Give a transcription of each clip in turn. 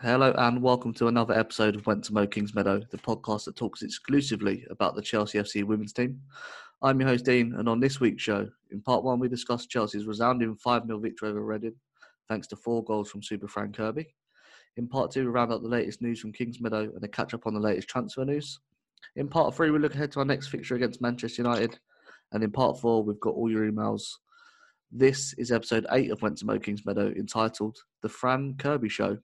Hello and welcome to another episode of Went to Mo Kings Meadow, the podcast that talks exclusively about the Chelsea FC women's team. I'm your host Dean, and on this week's show, in part one, we discuss Chelsea's resounding 5 0 victory over Reading, thanks to four goals from Super Fran Kirby. In part two, we round up the latest news from Kings Meadow and a catch up on the latest transfer news. In part three, we look ahead to our next fixture against Manchester United. And in part four, we've got all your emails. This is episode eight of Went to Mo Kings Meadow, entitled The Fran Kirby Show.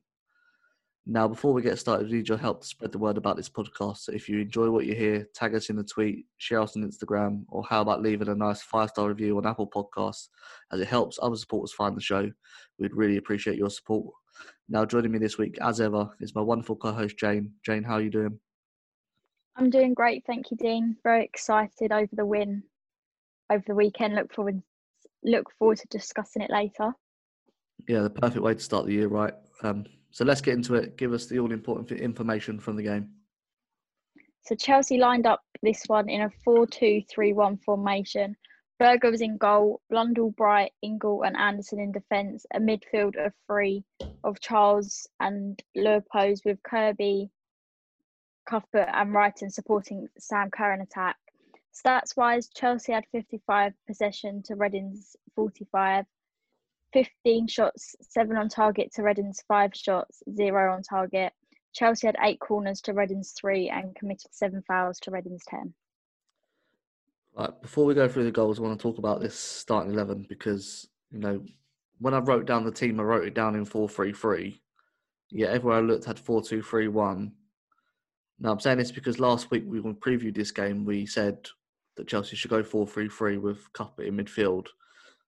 Now, before we get started, we need your help to spread the word about this podcast. So if you enjoy what you hear, tag us in the tweet, share us on Instagram, or how about leaving a nice five star review on Apple Podcasts, as it helps other supporters find the show. We'd really appreciate your support. Now, joining me this week, as ever, is my wonderful co-host Jane. Jane, how are you doing? I'm doing great, thank you, Dean. Very excited over the win over the weekend. Look forward look forward to discussing it later. Yeah, the perfect way to start the year, right? Um, so let's get into it. Give us the all important information from the game. So Chelsea lined up this one in a 4-2-3-1 formation. Berger was in goal, Blundell, Bright, Ingle and Andersson in defence, a midfield of three of Charles and Leupolz with Kirby, Cuthbert and Reiten supporting Sam Kerr in attack. Stats wise, Chelsea had 55 possession to Reading's 45, 15 shots, 7 on target to Reading's 5 shots, 0 on target. Chelsea had 8 corners to Reading's 3 and committed 7 fouls to Reading's 10. Right, before we go through the goals, I want to talk about this starting 11 because, you know, when I wrote down the team, I wrote it down in 4 3 3. Yeah, everywhere I looked had 4 2 3 1. Now, I'm saying this because last week we previewed this game, we said that Chelsea should go 4 3 3 with Cuthbert in midfield.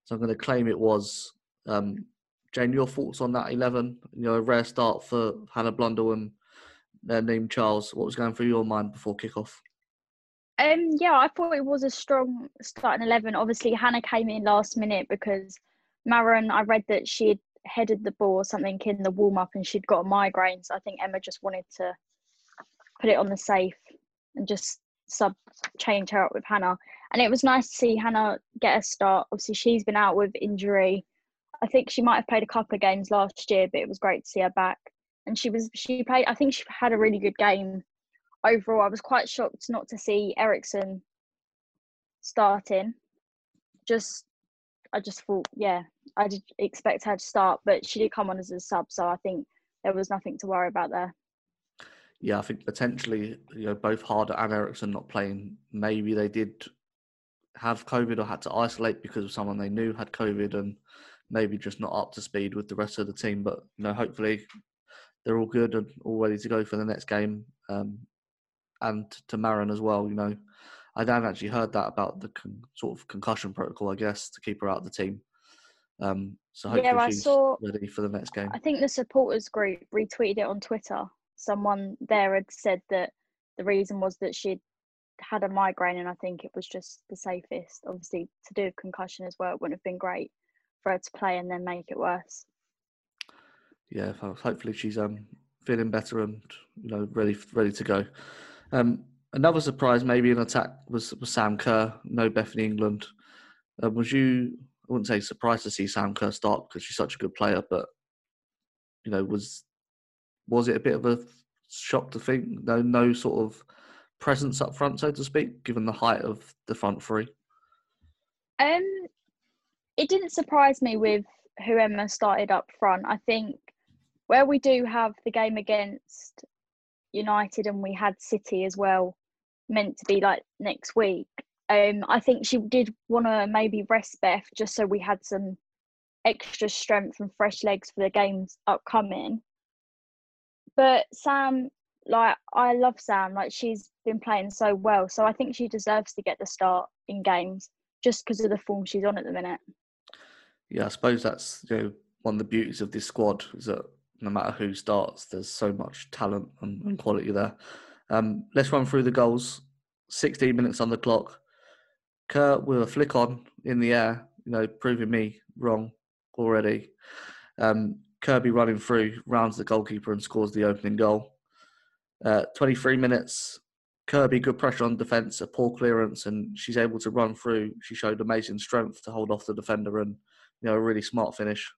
So I'm going to claim it was. Um, Jane, your thoughts on that 11? You know, a rare start for Hannah Blundell and Niamh Charles. What was going through your mind before kickoff? Um, yeah, I thought it was a strong starting 11. Obviously, Hannah came in last minute because Maren, I read that she had headed the ball or something in the warm up and she'd got a migraine. So I think Emma just wanted to put it on the safe and just sub change her up with Hannah. And it was nice to see Hannah get a start. Obviously, she's been out with injury. I think she might have played a couple of games last year, but it was great to see her back. And she was she played. I think she had a really good game overall. I was quite shocked not to see Eriksson starting. Just, I just thought, yeah, I did expect her to start, but she did come on as a sub, so I think there was nothing to worry about there. Yeah, I think potentially, you know, both Harder and Eriksson not playing, maybe they did have COVID or had to isolate because of someone they knew had COVID and maybe just not up to speed with the rest of the team. But, you know, hopefully they're all good and all ready to go for the next game. Um, and to Maren as well, you know, I hadn't actually heard that about the con- sort of concussion protocol, I guess, to keep her out of the team. Um, so hopefully Yeah, I she's saw- ready for the next game. I think the supporters group retweeted it on Twitter. Someone there had said that the reason was that she'd had a migraine, and I think it was just the safest. Obviously, to do a concussion as well, it wouldn't have been great for her to play and then make it worse. yeah, hopefully she's um feeling better and you know ready ready to go. Um, another surprise maybe in attack was, was Sam Kerr. No Bethany England. Uh, was you? I wouldn't say surprised to see Sam Kerr start because she's such a good player, but you know was was it a bit of a shock to think no no sort of presence up front, so to speak, given the height of the front three? Um, it didn't surprise me with who Emma started up front. I think where we do have the game against United and we had City as well, meant to be like next week. Um, I think she did want to maybe rest Beth just so we had some extra strength and fresh legs for the games upcoming. But Sam, like I love Sam, like she's been playing so well, so I think she deserves to get the start in games just because of the form she's on at the minute. Yeah, I suppose that's you know one of the beauties of this squad is that no matter who starts, there's so much talent and, and quality there. Um, let's run through the goals. 16 minutes on the clock. Kurt with a flick on in the air, you know, proving me wrong already. Um, Kirby running through, rounds the goalkeeper and scores the opening goal. Uh, 23 minutes. Kirby, good pressure on defence, a poor clearance, and she's able to run through. She showed amazing strength to hold off the defender and you know, a really smart finish.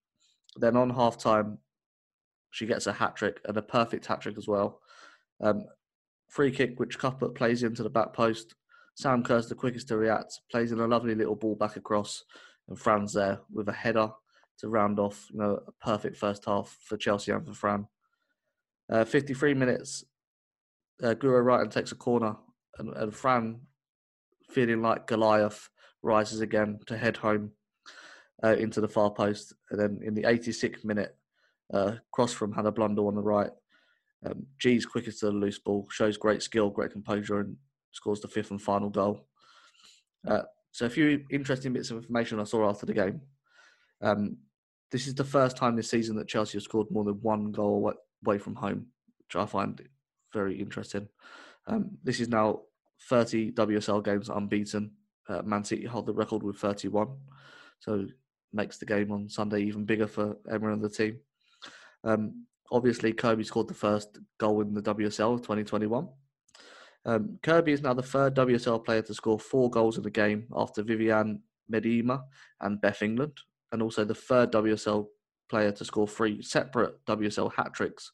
Then on half time, she gets a hat trick and a perfect hat trick as well. Um, free kick, which Cuthbert plays into the back post. Sam Kerr's the quickest to react, plays in a lovely little ball back across, and Fran's there with a header to round off, you know, a perfect first half for Chelsea and for Fran. Uh, 53 minutes, uh, Guro Reiten takes a corner, and, and Fran, feeling like Goliath, rises again to head home uh, into the far post. And then in the 86th minute, uh, cross from Hannah Blundell on the right. Um, G's quickest to the loose ball, shows great skill, great composure, and scores the fifth and final goal. Uh, so, a few interesting bits of information I saw after the game. Um, this is the first time this season that Chelsea have scored more than one goal away, from home, which I find very interesting. Um, this is now 30 WSL games unbeaten. Uh, Man City hold the record with 31, so makes the game on Sunday even bigger for Emma and the team. Um, obviously, Kirby scored the first goal in the WSL of 2021. Um, Kirby is now the third WSL player to score four goals in a game after Vivianne Miedema and Beth England, and also the third WSL player to score three separate WSL hat tricks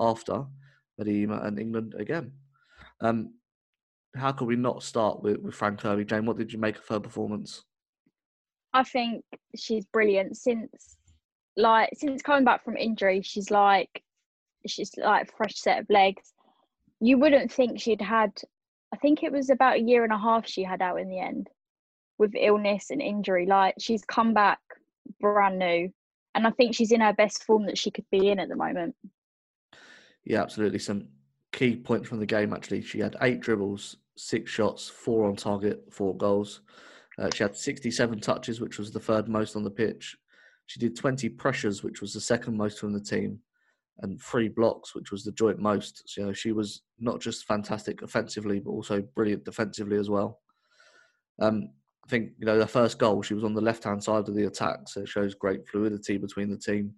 after Medema and England again. Um, how could we not start with, with Fran Kirby? Jane, what did you make of her performance? I think she's brilliant since like since coming back from injury, she's like she's like fresh set of legs. You wouldn't think she'd had I think it was about a year and a half she had out in the end with illness and injury. Like she's come back brand new and I think she's in her best form that she could be in at the moment. Yeah, absolutely. Some key points from the game, actually. She had eight dribbles, six shots, four on target, four goals. Uh, she had 67 touches, which was the third most on the pitch. She did 20 pressures, which was the second most from the team, and three blocks, which was the joint most. So, you know, she was not just fantastic offensively, but also brilliant defensively as well. Um, I think you know the first goal, she was on the left-hand side of the attack, so it shows great fluidity between the team.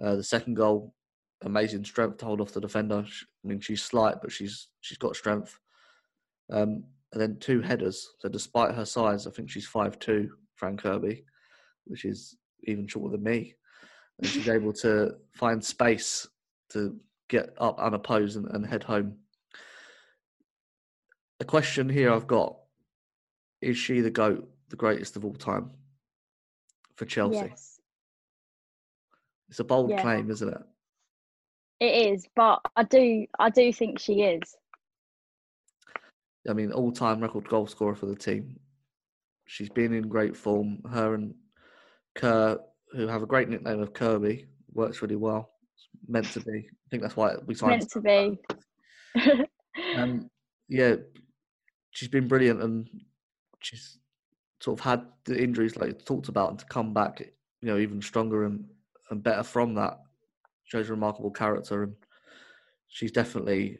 Uh, the second goal, amazing strength to hold off the defender. I mean, she's slight, but she's she's got strength. Um, and then two headers. So despite her size, I think she's five two, Fran Kirby, which is even shorter than me. And she's able to find space to get up unopposed and, and head home. The question here I've got is she the GOAT, the greatest of all time for Chelsea? Yes. It's a bold Yeah. claim, isn't it? It is, but I do I do think she is. I mean, all time record goal scorer for the team. She's been in great form. Her and Kerr, who have a great nickname of Kirby, works really well. It's meant to be. I think that's why we signed. meant to be. Um, yeah, she's been brilliant, and she's sort of had the injuries like talked about, and to come back, you know, even stronger and and better from that shows a remarkable character, and she's definitely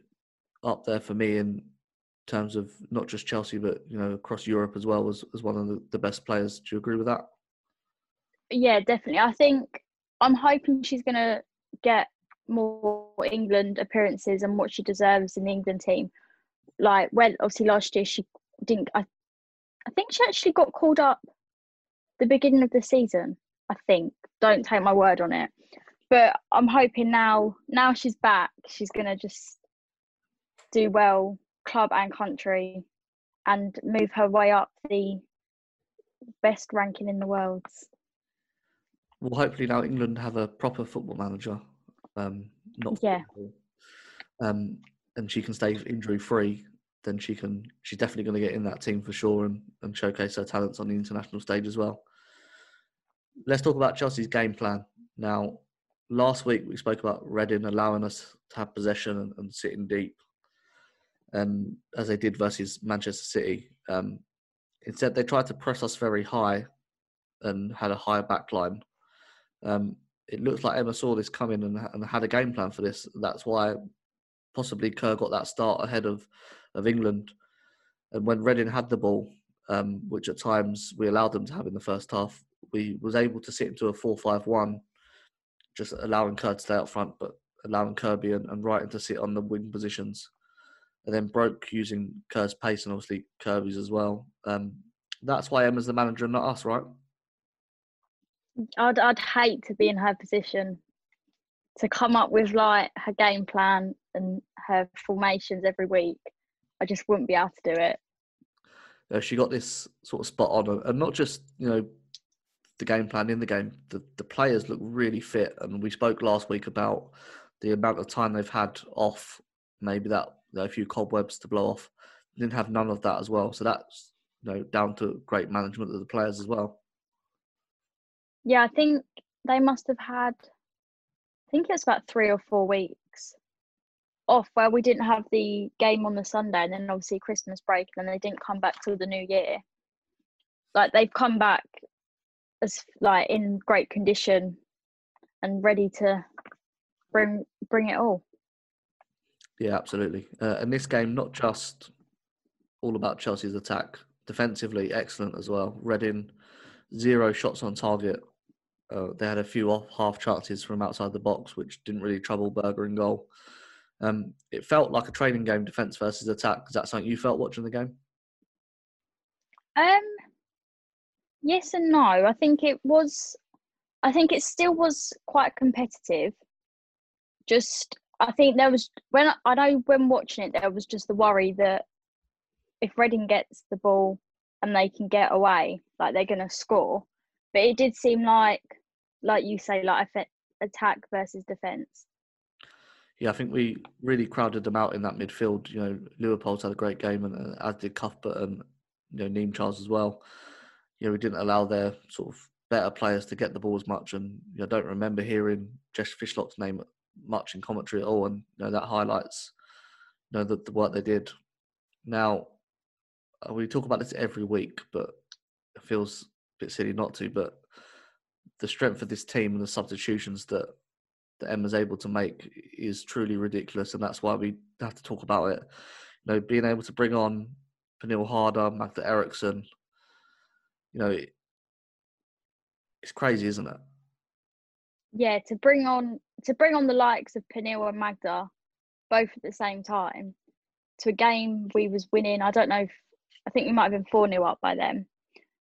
up there for me in terms of not just Chelsea, but you know across Europe as well as as one of the, best players. Do you agree with that? Yeah, definitely. I think I'm hoping she's going to get more England appearances and what she deserves in the England team. Like, well, obviously last year she didn't. I, I think she actually got called up the beginning of the season. I think. Don't take my word on it. But I'm hoping now. Now she's back. She's gonna just do well, club and country, and move her way up the best ranking in the world. Well, hopefully now England have a proper football manager, um, not Yeah. football. um, and she can stay injury free. Then she can. She's definitely going to get in that team for sure and, and showcase her talents on the international stage as well. Let's talk about Chelsea's game plan now. Last week we spoke about Reading allowing us to have possession and, and sitting deep, and as they did versus Manchester City. Um, instead, they tried to press us very high and had a higher back line. Um, it looks like Emma saw this coming and, and had a game plan for this. That's why possibly Kerr got that start ahead of, of England. And when Reading had the ball, um, which at times we allowed them to have in the first half, we was able to sit into a 4-5-1, just allowing Kerr to stay up front, but allowing Kirby and, and Reiten to sit on the wing positions. And then broke using Kerr's pace and obviously Kirby's as well. Um, that's why Emma's the manager and not us, right? I'd I'd hate to be in her position to come up with like her game plan and her formations every week. I just wouldn't be able to do it. uh, she got this sort of spot on, and not just you know the game plan in the game. The the players look really fit, and we spoke last week about the amount of time they've had off. Maybe that a few cobwebs to blow off. Didn't have none of that as well. So that's you know down to great management of the players as well. Yeah, I think they must have had. I think it's about three or four weeks off where we didn't have the game on the Sunday, and then obviously Christmas break, and then they didn't come back till the new year. Like they've come back as like in great condition and ready to bring bring it all. Yeah, absolutely. Uh, and this game, not just all about Chelsea's attack, defensively excellent as well. Reading, zero shots on target. Uh, they had a few off half chances from outside the box, which didn't really trouble Berger in goal. Um, it felt like a training game, defense versus attack. Is that something you felt watching the game? Um, yes and no. I think it was. I think it still was quite competitive. Just, I think there was when I know when watching it, there was just the worry that if Reading gets the ball and they can get away, like they're going to score. But it did seem like, like you say, like attack versus defense. Yeah, I think we really crowded them out in that midfield. You know, Leupolz had a great game, and uh, as did Cuthbert and you know Niamh Charles as well. You know, we didn't allow their sort of better players to get the ball as much, and you know, I don't remember hearing Jess Fishlock's name much in commentary at all, and you know that highlights you know the, the work they did. Now, uh, we talk about this every week, but it feels a bit silly not to. But the strength of this team and the substitutions that that Emma's able to make is truly ridiculous, and that's why we have to talk about it. You know, being able to bring on Pernille Harder, Magda Eriksson, you know, it, it's crazy, isn't it? Yeah, to bring on to bring on the likes of Pernille and Magda, both at the same time, to a game we was winning. I don't know. If, I think we might have been four 0 up by then.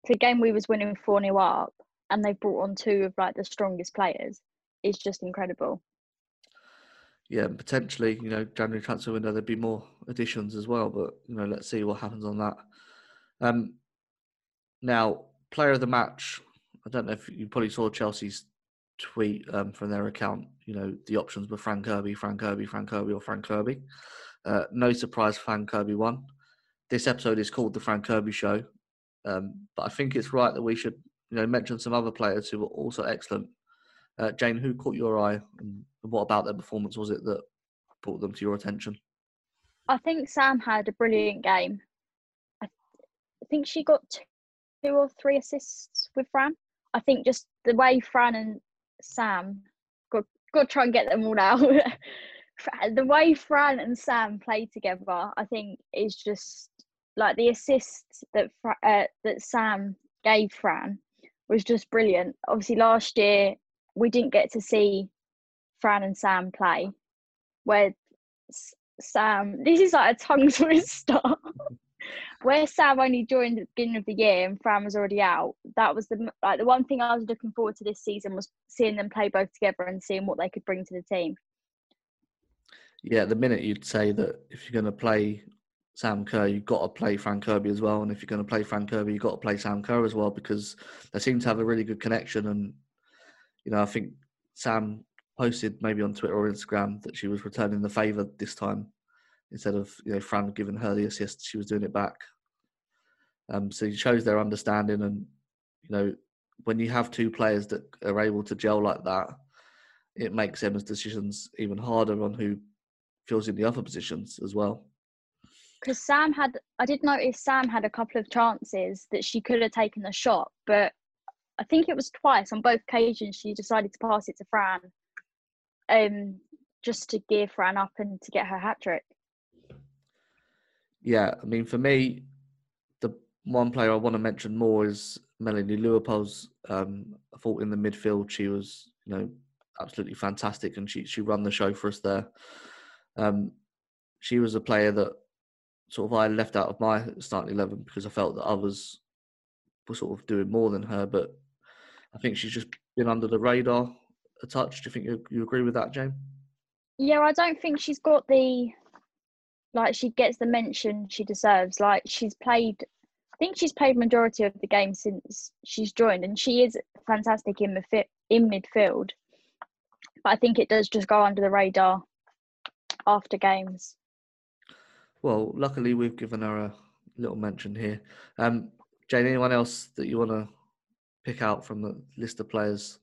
To a game we was winning four 0 up, and they brought on two of like the strongest players. Is just incredible. Yeah, potentially, you know, January transfer window there'd be more additions as well, but you know, let's see what happens on that. Um, now, player of the match. I don't know if you probably saw Chelsea's tweet um, from their account. You know, the options were Fran Kirby, Fran Kirby, Fran Kirby, or Fran Kirby. Uh, no surprise, Fran Kirby won. This episode is called the Fran Kirby Show, um, but I think it's right that we should, you know, mention some other players who were also excellent. Uh, Jane, who caught your eye, and what about their performance was it that brought them to your attention? I think Sam had a brilliant game. I think she got two or three assists with Fran. I think just the way Fran and Sam got got to try and get them all out. the way Fran and Sam play together, I think, is just like the assist that uh, that Sam gave Fran was just brilliant. Obviously, last year we didn't get to see Fran and Sam play, where Sam. This is like a tongue twister. where Sam only joined at the beginning of the year and Fran was already out. That was the like the one thing I was looking forward to this season was seeing them play both together and seeing what they could bring to the team. Yeah, the minute you'd say that if you're going to play Sam Kerr, you've got to play Fran Kirby as well. And if you're going to play Fran Kirby, you've got to play Sam Kerr as well because they seem to have a really good connection. And, you know, I think Sam posted maybe on Twitter or Instagram that she was returning the favour this time instead of, you know, Fran giving her the assist, she was doing it back. Um, so it shows their understanding. And, you know, when you have two players that are able to gel like that, it makes Emma's decisions even harder on who fills in the other positions as well because Sam had, I did notice Sam had a couple of chances that she could have taken the shot, but I think it was twice on both occasions she decided to pass it to Fran, um, just to gear Fran up and to get her hat trick. Yeah, I mean, for me, the one player I want to mention more is Melanie Leupolz. Um, I thought in the midfield she was, you know, absolutely fantastic, and she she run the show for us there. Um, she was a player that sort of I left out of my starting eleven because I felt that others were sort of doing more than her. But I think she's just been under the radar a touch. Do you think you, you agree with that, Jane? Yeah, I don't think she's got the like she gets the mention she deserves. Like she's played, I think she's played majority of the game since she's joined, and she is fantastic in the in midfield. But I think it does just go under the radar after games. Well, luckily we've given her a little mention here. Um, Jane, anyone else that you want to pick out from the list of players?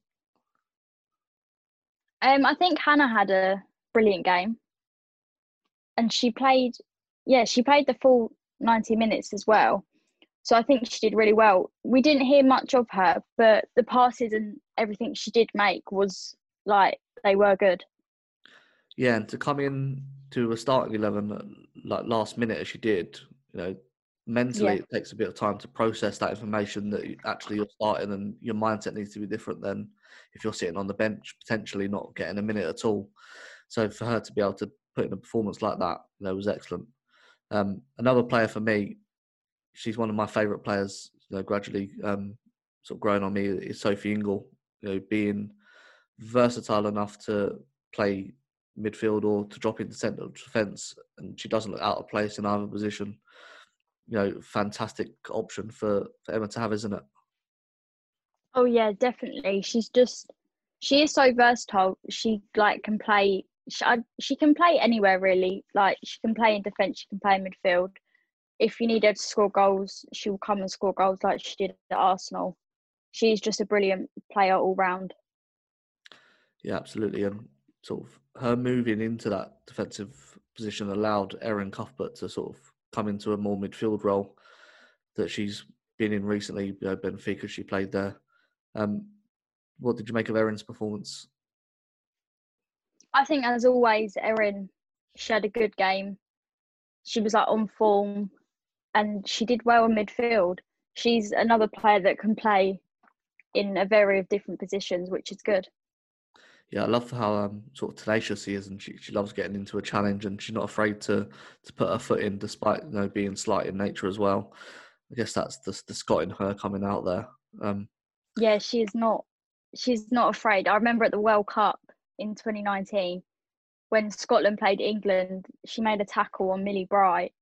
Um, I think Hannah had a brilliant game, and she played. Yeah, she played the full ninety minutes as well. So I think she did really well. We didn't hear much of her, but the passes and everything she did make was like they were good. Yeah, and to come in to a starting eleven uh, like last minute as she did, you know, mentally yeah. it takes a bit of time to process that information that actually you're starting and your mindset needs to be different than if you're sitting on the bench potentially not getting a minute at all. So for her to be able to put in a performance like that, know, was excellent. Um, another player for me, she's one of my favourite players. You know, gradually um, sort of growing on me is Sophie Ingle. You know, being versatile enough to play midfield or to drop into centre defence, and she doesn't look out of place in either position. You know, fantastic option for, for Emma to have, isn't it? Oh yeah, definitely. She's just she is so versatile. She like can play. She, she can play anywhere really. Like she can play in defence. She can play in midfield. If you need her to score goals, she will come and score goals like she did at Arsenal. She's just a brilliant player all round. Yeah, absolutely, and sort of her moving into that defensive position allowed Erin Cuthbert to sort of come into a more midfield role that she's been in recently. You know, Benfica, she played there. Um, what did you make of Erin's performance? I think, as always, Erin she had a good game. She was like on form, and she did well in midfield. She's another player that can play in a variety of different positions, which is good yeah, I love how um, sort of tenacious she is, and she, she loves getting into a challenge, and she's not afraid to to put her foot in, despite you know being slight in nature as well. I guess that's the the Scot in her coming out there. Um, yeah, she's not she's not afraid. I remember at the World Cup in 2019 when Scotland played England, she made a tackle on Millie Bright,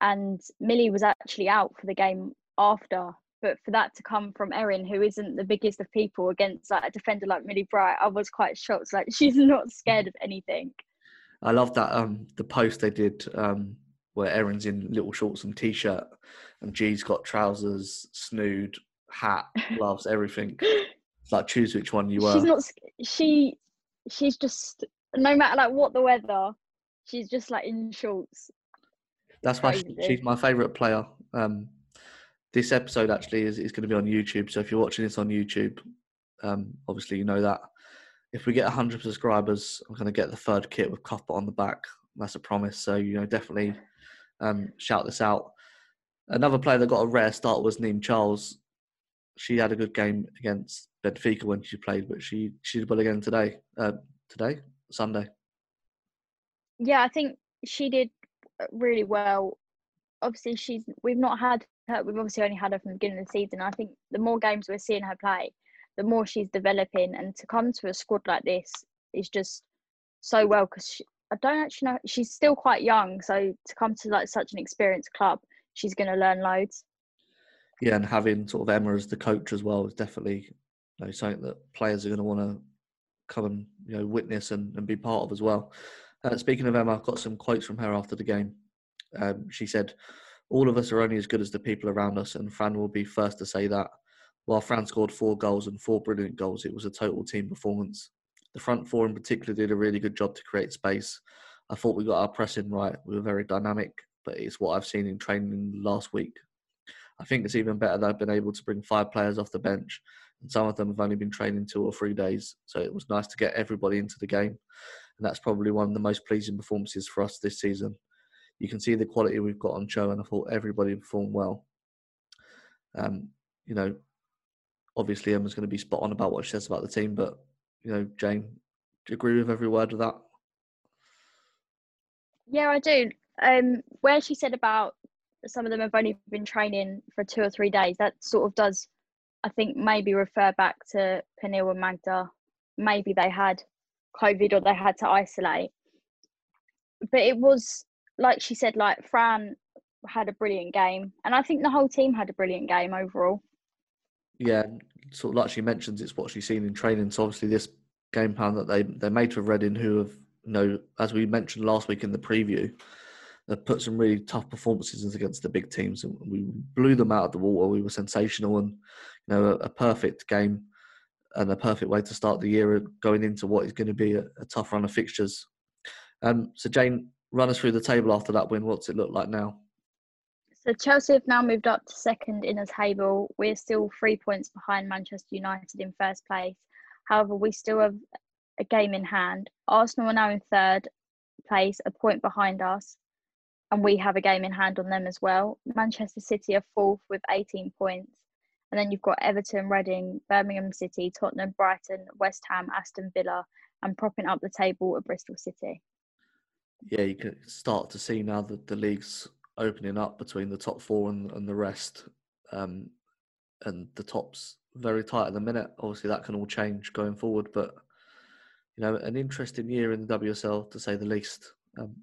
and Millie was actually out for the game after but for that to come from Erin, who isn't the biggest of people, against like a defender like Millie Bright, I was quite shocked. Like she's not scared of anything. I love that um the post they did um where Erin's in little shorts and t-shirt, and G's got trousers, snood, hat, gloves, everything. It's like choose which one you were. She's not. She she's just no matter like what the weather, she's just like in shorts. That's why she, she's my favourite player. Um, this episode actually is, is going to be on YouTube. So if you're watching this on YouTube, um, obviously you know that. If we get 100 subscribers, I'm going to get the third kit with Cuthbert on the back. That's a promise. So you know, definitely um, shout this out. Another player that got a rare start was Niamh Charles. She had a good game against Benfica when she played, but she she did well again today. Uh, today, Sunday. Yeah, I think she did really well. Obviously, she's we've not had her. We've obviously only had her from the beginning of the season. I think the more games we're seeing her play, the more she's developing, and to come to a squad like this is just so well because I don't actually know. She's still quite young, so to come to like such an experienced club, she's going to learn loads. Yeah, and having sort of Emma as the coach as well is definitely know, something that players are going to want to come and you know witness and, and be part of as well. Uh, speaking of Emma, I've got some quotes from her after the game. Um, she said, "All of us are only as good as the people around us, and Fran will be first to say that." While Fran scored four goals and four brilliant goals, it was a total team performance. The front four in particular did a really good job to create space. I thought we got our pressing right. We were very dynamic, but it's what I've seen in training last week. I think it's even better that I've been able to bring five players off the bench, and some of them have only been training two or three days. So it was nice to get everybody into the game, and that's probably one of the most pleasing performances for us this season. You can see the quality we've got on show, and I thought everybody performed well. Um, you know, obviously Emma's going to be spot on about what she says about the team, but you know, Jane, do you agree with every word of that? Yeah, I do. Um, where she said about some of them have only been training for two or three days, that sort of does, I think, maybe refer back to Pernille and Magda. Maybe they had COVID or they had to isolate. But it was, like she said, like Fran had a brilliant game. And I think the whole team had a brilliant game overall. Yeah, sort of like she mentions, it's what she's seen in training. So obviously, this game plan that they they made for Reading, who have you know, as we mentioned last week in the preview, put some really tough performances against the big teams, and we blew them out of the water. We were sensational, and you know, a, a perfect game and a perfect way to start the year, going into what is going to be a, a tough run of fixtures. Um, so Jane, run us through the table after that win. What's it look like now? So Chelsea have now moved up to second in the table. We're still three points behind Manchester United in first place. However, we still have a game in hand. Arsenal are now in third place, a point behind us, and we have a game in hand on them as well. Manchester City are fourth with 18 points. And then you've got Everton, Reading, Birmingham City, Tottenham, Brighton, West Ham, Aston Villa, and propping up the table at Bristol City. Yeah, you can start to see now that the league's opening up between the top four and, and the rest. Um, and the top's very tight at the minute. Obviously, that can all change going forward, but you know, an interesting year in the WSL to say the least. Um,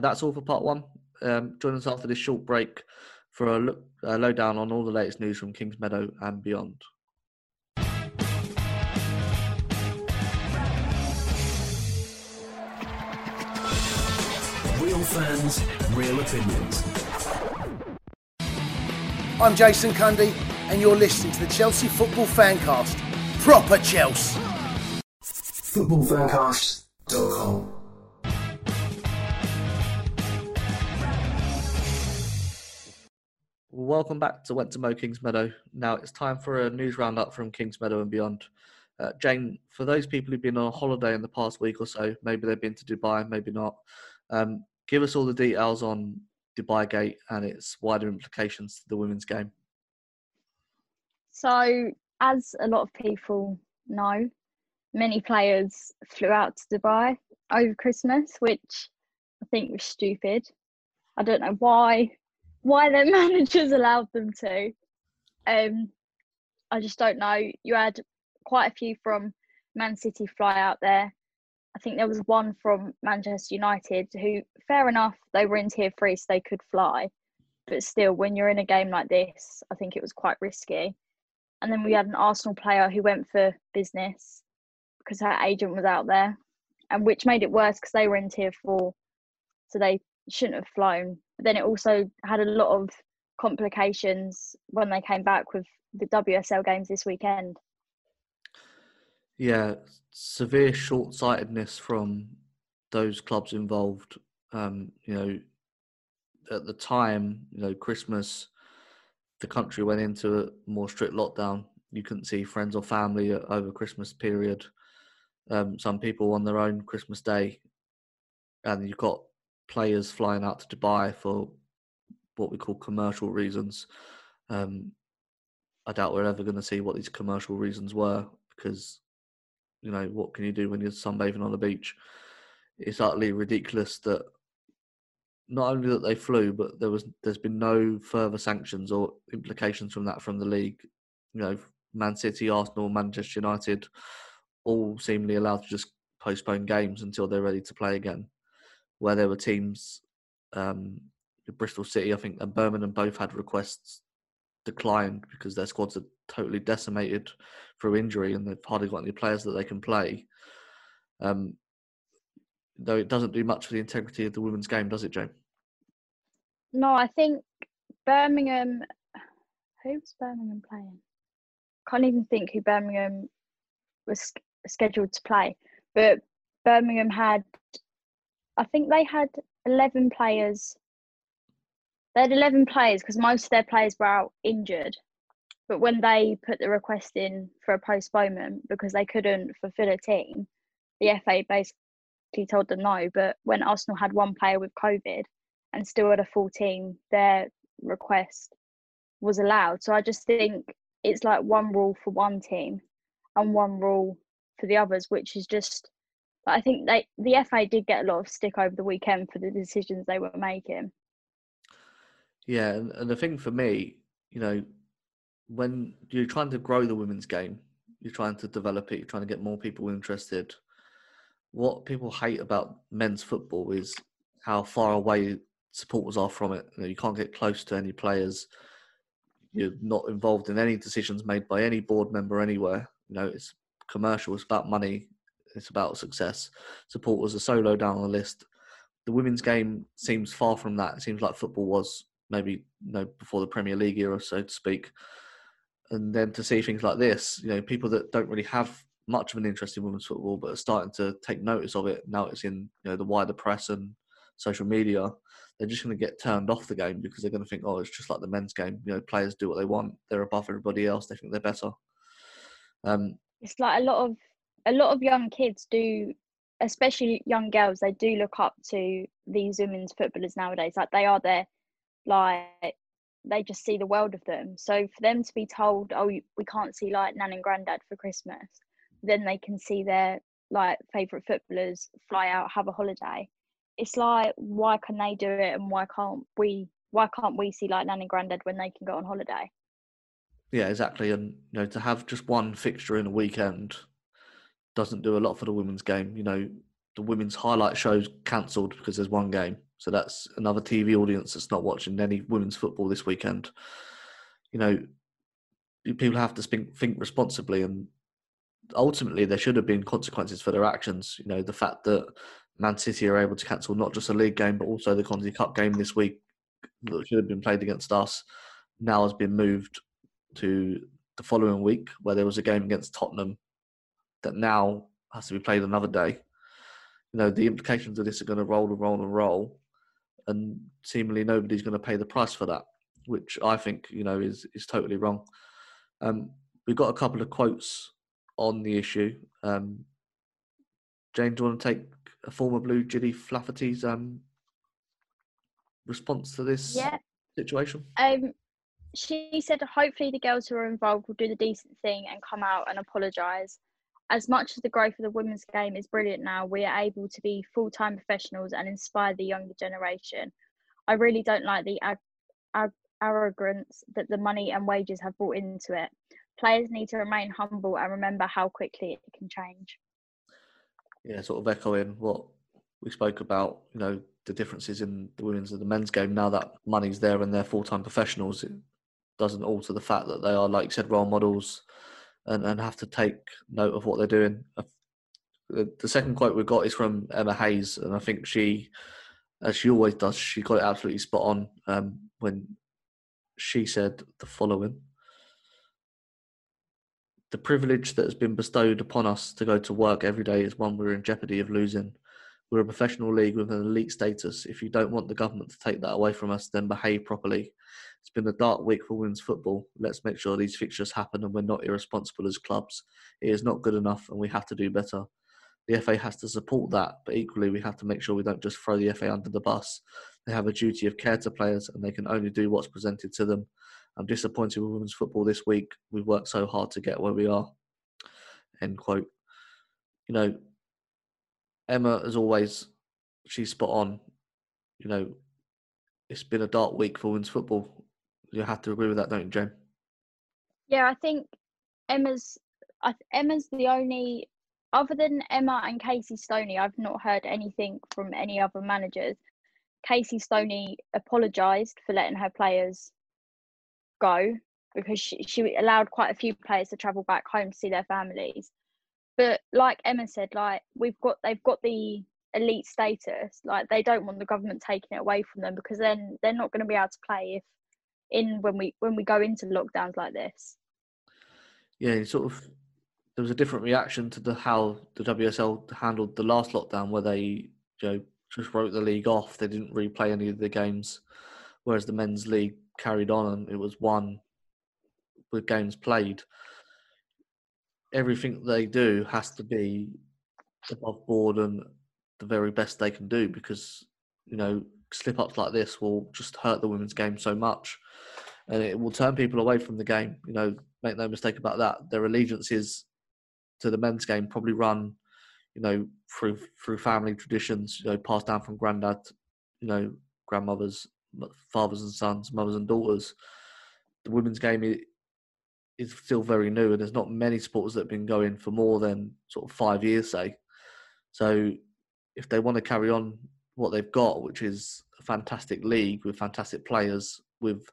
that's all for part one. Um, join us after this short break for a look, a lowdown on all the latest news from Kingsmeadow and beyond. Real fans, real opinions. I'm Jason Cundy, and you're listening to the Chelsea Football Fancast. Proper Chelsea. Footballfancast.com. Welcome back to Went to Mo Kings Meadow. Now it's time for a news roundup from Kings Meadow and beyond. Uh, Jane, for those people who've been on a holiday in the past week or so, maybe they've been to Dubai, maybe not. Um, give us all the details on Dubai Gate and its wider implications to the women's game. So, as a lot of people know, many players flew out to Dubai over Christmas, which I think was stupid. I don't know why why their managers allowed them to. Um, I just don't know. You had quite a few from Man City fly out there. I think there was one from Manchester United who, fair enough, they were in tier three, so they could fly. But still, when you're in a game like this, I think it was quite risky. And then we had an Arsenal player who went for business because her agent was out there, and which made it worse because they were in tier four, so they shouldn't have flown. But then it also had a lot of complications when they came back with the WSL games this weekend. Yeah, severe short sightedness from those clubs involved. Um, you know, at the time, you know, Christmas the country went into a more strict lockdown, you couldn't see friends or family over Christmas period. Um, some people on their own Christmas Day, and you've got players flying out to Dubai for what we call commercial reasons. Um, I doubt we're ever going to see what these commercial reasons were because, you know, what can you do when you're sunbathing on the beach? It's utterly ridiculous that not only that they flew, but there was there's been no further sanctions or implications from that from the league. You know, Man City, Arsenal, Manchester United, all seemingly allowed to just postpone games until they're ready to play again. Where there were teams, um, Bristol City, I think, and Birmingham both had requests declined because their squads are totally decimated through injury and they've hardly got any players that they can play. Um, though it doesn't do much for the integrity of the women's game, does it, Jane? No, I think Birmingham. Who's Birmingham playing? Can't even think who Birmingham was scheduled to play. But Birmingham had, I think they had 11 players. They had 11 players because most of their players were out injured. But when they put the request in for a postponement because they couldn't fulfill a team, the FA basically told them no. But when Arsenal had one player with COVID and still had a full team, their request was allowed. So I just think it's like one rule for one team and one rule for the others, which is just. I think they the FA did get a lot of stick over the weekend for the decisions they were making. Yeah, and, and the thing for me, you know, when you're trying to grow the women's game, you're trying to develop it, you're trying to get more people interested what people hate about men's football is how far away supporters are from it. You, know, you can't get close to any players. You're not involved in any decisions made by any board member anywhere. You know, it's commercial. It's about money. It's about success. Supporters are so low down the list. The women's game seems far from that. It seems like football was maybe you know before the Premier League era, so to speak. And then to see things like this, you know, people that don't really have much of an interest in women's football, but are starting to take notice of it now. It's in you know the wider press and social media. They're just going to get turned off the game because they're going to think, oh, it's just like the men's game. You know, players do what they want. They're above everybody else. They think they're better. Um, it's like a lot of a lot of young kids do, especially young girls. They do look up to these women's footballers nowadays. Like they are there, like they just see the world of them. So for them to be told, oh, we can't see like Nan and Grandad for Christmas, then they can see their like favorite footballers fly out have a holiday it's like why can they do it and why can't we why can't we see like nan and granddad when they can go on holiday yeah exactly and you know to have just one fixture in a weekend doesn't do a lot for the women's game you know the women's highlight shows cancelled because there's one game. So that's another tv audience that's not watching any women's football this weekend. You know people have to think, think responsibly and ultimately there should have been consequences for their actions. You know, the fact that Man City are able to cancel not just a league game but also the Conti Cup game this week that should have been played against us now has been moved to the following week where there was a game against Tottenham that now has to be played another day. You know, the implications of this are going to roll and roll and roll, and seemingly nobody's going to pay the price for that, which I think you know is is totally wrong. Um, we've got a couple of quotes on the issue. Um, Jane, do you want to take a former Blue Gilly Flaherty's um, response to this yeah. situation? Um, she said, hopefully the girls who are involved will do the decent thing and come out and apologise. As much as the growth of the women's game is brilliant now, we are able to be full time professionals and inspire the younger generation. I really don't like the ag- ag- arrogance that the money and wages have brought into it players need to remain humble and remember how quickly it can change. Yeah, sort of echoing what we spoke about, you know, the differences in the women's and the men's game. Now that money's there and they're full time professionals, it doesn't alter the fact that they are, like you said, role models and, and have to take note of what they're doing. The, second quote we got is from Emma Hayes, and I think she, as she always does, she got it absolutely spot on um, when she said the following the privilege that has been bestowed upon us to go to work every day is one we're in jeopardy of losing. We're a professional league with an elite status. If you don't want the government to take that away from us, then behave properly. It's been a dark week for women's football. Let's make sure these fixtures happen and we're not irresponsible as clubs. It is not good enough and we have to do better. The FA has to support that, but equally we have to make sure we don't just throw the FA under the bus. They have a duty of care to players and they can only do what's presented to them. I'm disappointed with women's football this week. We've worked so hard to get where we are. End quote. You know, Emma, as always, she's spot on. You know, it's been a dark week for women's football. You have to agree with that, don't you, Jane? Yeah, I think Emma's I, Emma's the only other than Emma and Casey Stoney, I've not heard anything from any other managers. Casey Stoney apologised for letting her players go because she, she allowed quite a few players to travel back home to see their families. But like Emma said, like we've got they've got the elite status. Like they don't want the government taking it away from them because then they're not going to be able to play if in when we when we go into lockdowns like this. Yeah, sort of. There was a different reaction to the how the WSL handled the last lockdown, where they you know just wrote the league off. They didn't replay any of the games, whereas the men's league carried on and it was one with games played. Everything they do has to be above board and the very best they can do because you know slip ups like this will just hurt the women's game so much and it will turn people away from the game. You know, make no mistake about that. Their allegiances to the men's game probably run, you know, through through family traditions, you know, passed down from granddad, you know, grandmothers, fathers and sons, mothers and daughters. The women's game is, still very new, and there's not many sports that have been going for more than sort of five years, say. So, if they want to carry on what they've got, which is a fantastic league with fantastic players, with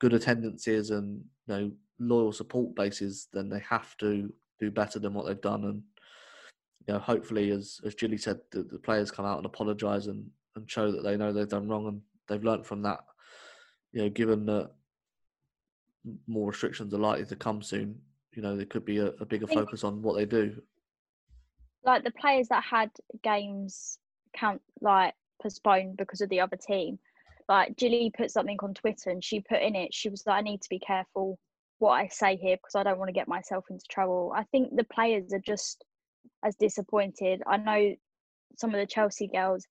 good attendances and you know loyal support bases, then they have to do better than what they've done. And you know, hopefully, as as Julie said, the, the players come out and apologise and and show that they know they've done wrong and they've learnt from that. You know, given that more restrictions are likely to come soon, you know, there could be a, a bigger focus on what they do. Like the players that had games count like postponed because of the other team. Like Julie put something on Twitter and she put in it, she was like, I need to be careful what I say here because I don't want to get myself into trouble. I think the players are just as disappointed. I know some of the Chelsea girls,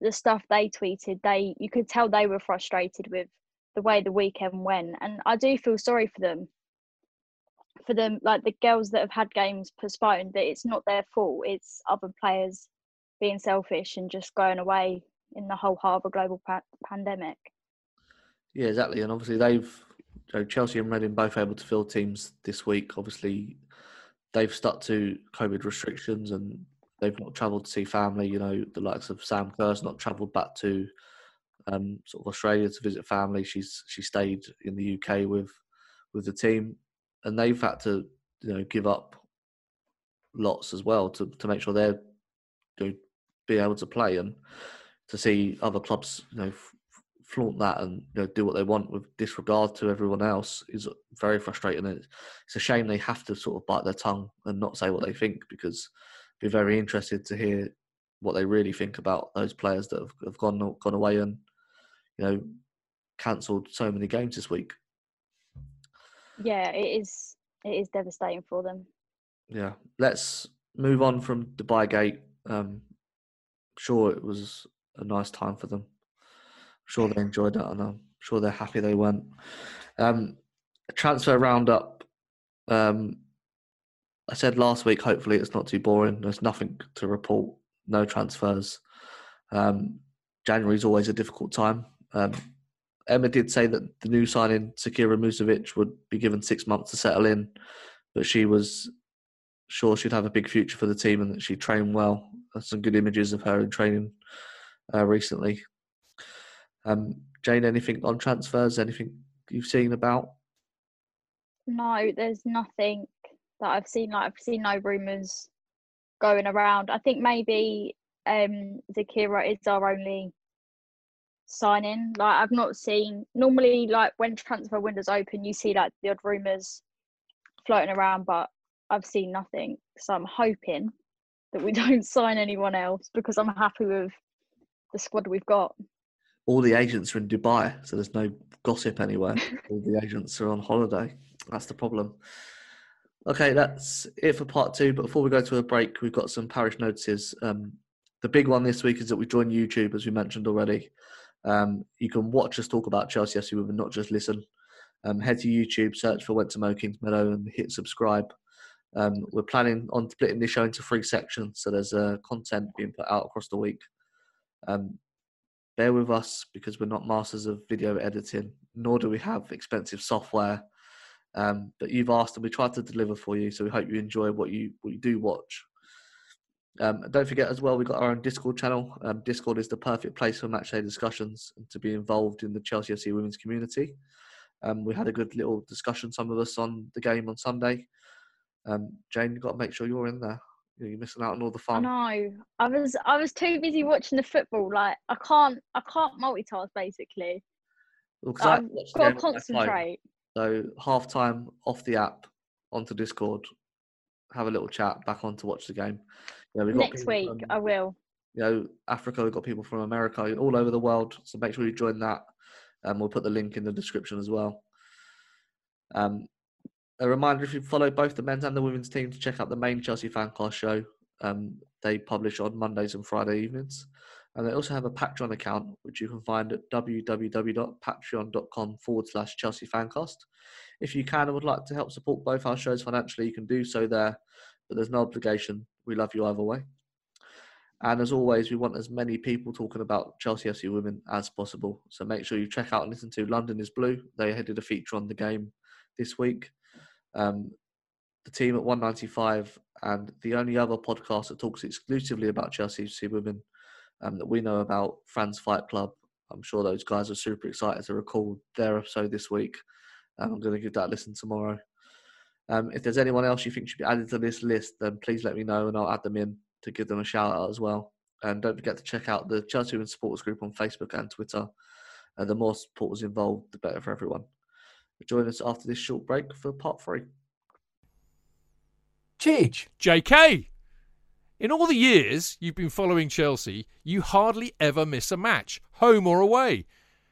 the stuff they tweeted, they you could tell they were frustrated with the way the weekend went. And I do feel sorry for them. For them, like the girls that have had games postponed, that it's not their fault. It's other players being selfish and just going away in the whole heart of a global pa- pandemic. Yeah, exactly. And obviously they've so Chelsea and Reading both able to field teams this week. Obviously, they've stuck to COVID restrictions and they've not travelled to see family. You know, the likes of Sam Kerr's not travelled back to um, sort of Australia to visit family. She's she stayed in the UK with with the team, and they've had to you know give up lots as well to to make sure they're you know, be able to play and to see other clubs you know flaunt that and you know, do what they want with disregard to everyone else is very frustrating. It's a shame they have to sort of bite their tongue and not say what they think because I'd be very interested to hear what they really think about those players that have, have gone gone away and you know cancelled so many games this week. Yeah, it is. It is devastating for them. Yeah, let's move on from Dubai Gate. Um, sure, it was a nice time for them sure they enjoyed it, and I'm sure they're happy they went. Um, transfer roundup. Um, I said last week. Hopefully, it's not too boring. There's nothing to report. No transfers. Um, January is always a difficult time. Um, Emma did say that the new signing, Zecira Musovic, would be given six months to settle in, but she was sure she'd have a big future for the team and that she trained well. There's some good images of her in training uh, recently. Um, Jane, anything on transfers? Anything you've seen about? No, there's nothing that I've seen. Like I've seen no rumours going around. I think maybe um Zecira is our only signing. Like I've not seen normally like when transfer windows open, you see like the odd rumours floating around, but I've seen nothing. So I'm hoping that we don't sign anyone else because I'm happy with the squad we've got. All the agents are in Dubai, so there's no gossip anywhere. All the agents are on holiday. That's the problem. Okay, that's it for part two. But before we go to a break, we've got some parish notices. Um, the big one this week is that we joined YouTube, as we mentioned already. Um, you can watch us talk about Chelsea FC Women, not just listen. Um, head to YouTube, search for Went to Mow Kings Meadow, and hit subscribe. Um, we're planning on splitting this show into three sections, so there's uh, content being put out across the week. Um, bear with us because we're not masters of video editing, nor do we have expensive software. Um, but you've asked, and we tried to deliver for you, so we hope you enjoy what you what you do watch. Um, don't forget as well, we've got our own Discord channel. Um, Discord is the perfect place for matchday discussions and to be involved in the Chelsea FC women's community. Um, we had a good little discussion, some of us, on the game on Sunday. Um, Jane, you've got to make sure you're in there. You're missing out on all the I fun. know. I was I was too busy watching the football. Like I can't I can't multitask basically. Well, I I've got to game on my phone. concentrate. So half time off the app onto Discord, have a little chat, back on to watch the game. You know, we've Next week from, I will. you know, Africa, we've got people from America, all over the world. So make sure you join that. And we'll put the link in the description as well. Um, a reminder if you follow both the men's and the women's team to check out the main Chelsea Fancast show. Um, they publish on Mondays and Friday evenings. And they also have a Patreon account, which you can find at www.patreon.com forward slash Chelsea Fancast. If you can and would like to help support both our shows financially, you can do so there, but there's no obligation. We love you either way. And as always, we want as many people talking about Chelsea FC women as possible. So make sure you check out and listen to London is Blue. They did a feature on the game this week. Um, the team at 195 and the only other podcast that talks exclusively about Chelsea FC women um, that we know about, Fran's Fight Club. I'm sure those guys are super excited to record their episode this week. And I'm going to give that a listen tomorrow. Um, if there's anyone else you think should be added to this list, then please let me know and I'll add them in to give them a shout out as well. And don't forget to check out the Chelsea Women Supporters Group on Facebook and Twitter. Uh, the more supporters involved, the better for everyone. Join us after this short break for part three. Cheech. JK! In all the years you've been following Chelsea, you hardly ever miss a match, home or away.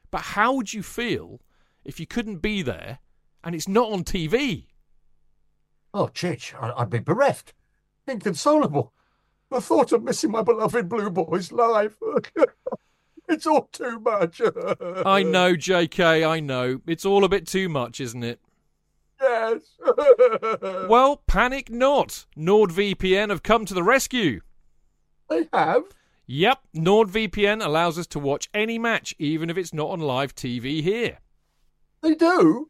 But how would you feel if you couldn't be there and it's not on TV? Oh, Chich, I'd be bereft. Inconsolable. The thought of missing my beloved Blue Boys live. it's all too much. I know, JK, I know. It's all a bit too much, isn't it? Yes. Well, panic not. NordVPN have come to the rescue. they have. Yep, NordVPN allows us to watch any match, even if it's not on live TV here. They do.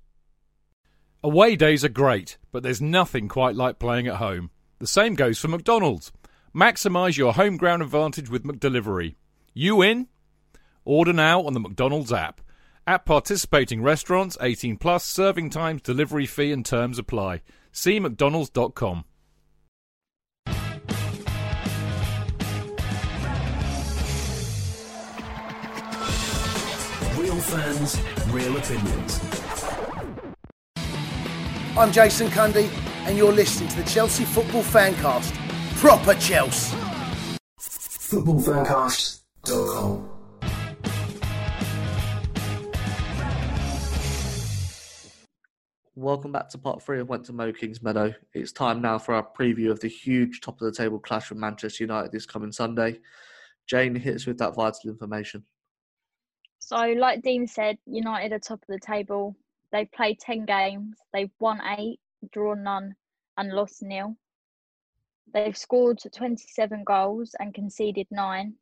Away days are great, but there's nothing quite like playing at home. The same goes for McDonald's. Maximise your home ground advantage with McDelivery. You in? Order now on the McDonald's app. At participating restaurants, 18 plus, serving times, delivery fee and terms apply. See mcdonalds.com. Real fans, real opinions. I'm Jason Cundy, and you're listening to the Chelsea Football Fancast. Proper Chelsea. Footballfancast.com. Welcome back to part three of Went to Mo Kings Meadow. It's time now for our preview of the huge top of the table clash with Manchester United this coming Sunday. Jane hits with that vital information. So, like Dean said, United are top of the table. They've played 10 games, they've won eight, drawn none, and lost nil. They've scored 27 goals and conceded nine.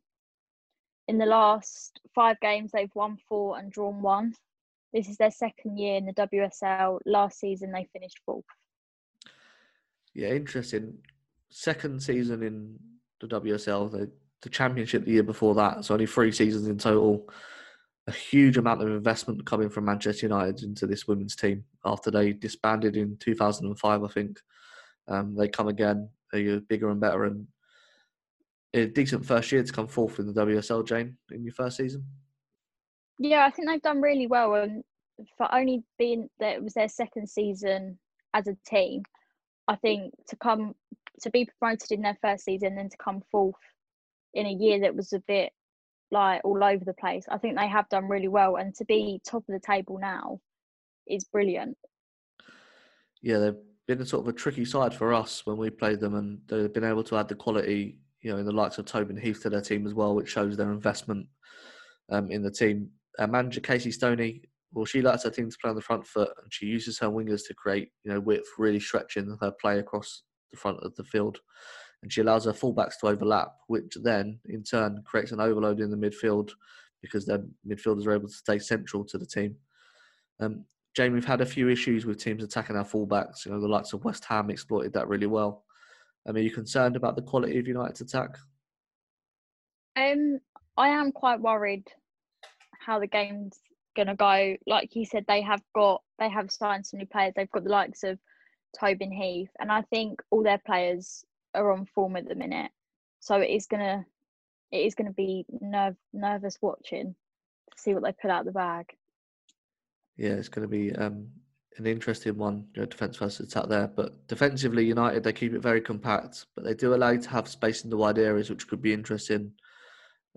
In the last five games, they've won four and drawn one. This is their second year in the WSL. Last season, they finished fourth. Yeah, interesting. Second season in the WSL, the, the championship the year before that. So only three seasons in total. A huge amount of investment coming from Manchester United into this women's team after they disbanded in 2005, I think. Um, they come again, they're bigger and better, and a decent first year to come fourth in the WSL, Jane, in your first season. Yeah, I think they've done really well, and for only being that it was their second season as a team, I think to come to be promoted in their first season and to come fourth in a year that was a bit like all over the place, I think they have done really well, and to be top of the table now is brilliant. Yeah, they've been a sort of a tricky side for us when we played them, and they've been able to add the quality, you know, in the likes of Tobin Heath to their team as well, which shows their investment um, in the team. Uh, manager Casey Stoney, well, she likes her team to play on the front foot, and she uses her wingers to create, you know, width, really stretching her play across the front of the field, and she allows her fullbacks to overlap, which then in turn creates an overload in the midfield because their midfielders are able to stay central to the team. Um, Jane, we've had a few issues with teams attacking our fullbacks. You know, the likes of West Ham exploited that really well. Um, are you concerned about the quality of United's attack? Um, I am quite worried how the game's gonna go. Like you said, they have got they have signed some new players. They've got the likes of Tobin Heath, and I think all their players are on form at the minute. So it is gonna it is gonna be nervous watching to see what they put out the bag. Yeah, it's going to be um, an interesting one, you know, defence versus attack there. But defensively, United they keep it very compact, but they do allow you to have space in the wide areas, which could be interesting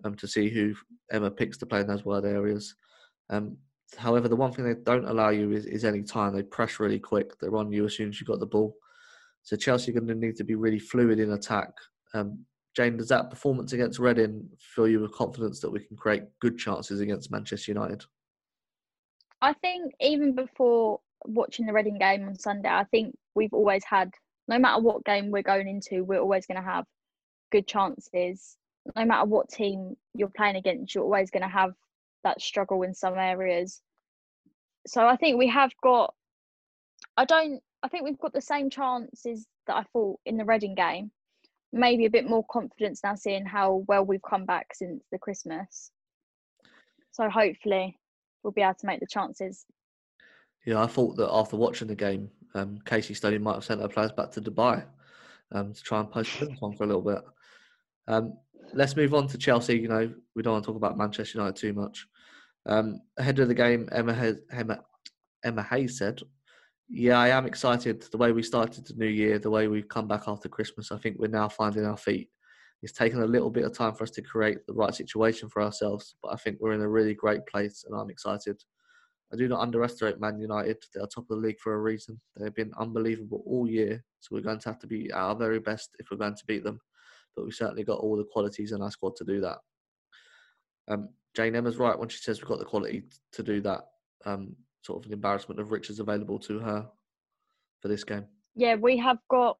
um, to see who Emma picks to play in those wide areas. Um, however, the one thing they don't allow you is, is any time. They press really quick. They're on you as soon as you've got the ball. So Chelsea are going to need to be really fluid in attack. Um, Jane, does that performance against Reading fill you with confidence that we can create good chances against Manchester United? I think even before watching the Reading game on Sunday, I think we've always had, no matter what game we're going into, we're always going to have good chances no matter what team you're playing against, you're always going to have that struggle in some areas. So I think we have got. I don't. I think we've got the same chances that I thought in the Reading game. Maybe a bit more confidence now, seeing how well we've come back since the Christmas. So hopefully, we'll be able to make the chances. Yeah, I thought that after watching the game, um, Casey Stoney might have sent her players back to Dubai um, to try and postpone one for a little bit. Um, let's move on to Chelsea. You know, we don't want to talk about Manchester United too much. Um, ahead of the game, Emma, Emma, Emma Hayes said, "Yeah, I am excited. The way we started the new year, the way we've come back after Christmas, I think we're now finding our feet. It's taken a little bit of time for us to create the right situation for ourselves, but I think we're in a really great place, and I'm excited." I do not underestimate Man United. They are top of the league for a reason. They've been unbelievable all year, so we're going to have to be our very best if we're going to beat them but we've certainly got all the qualities in our squad to do that. Um, Jane Emma's right when she says we've got the quality to do that. Um, sort of an embarrassment of riches available to her for this game. Yeah, we have got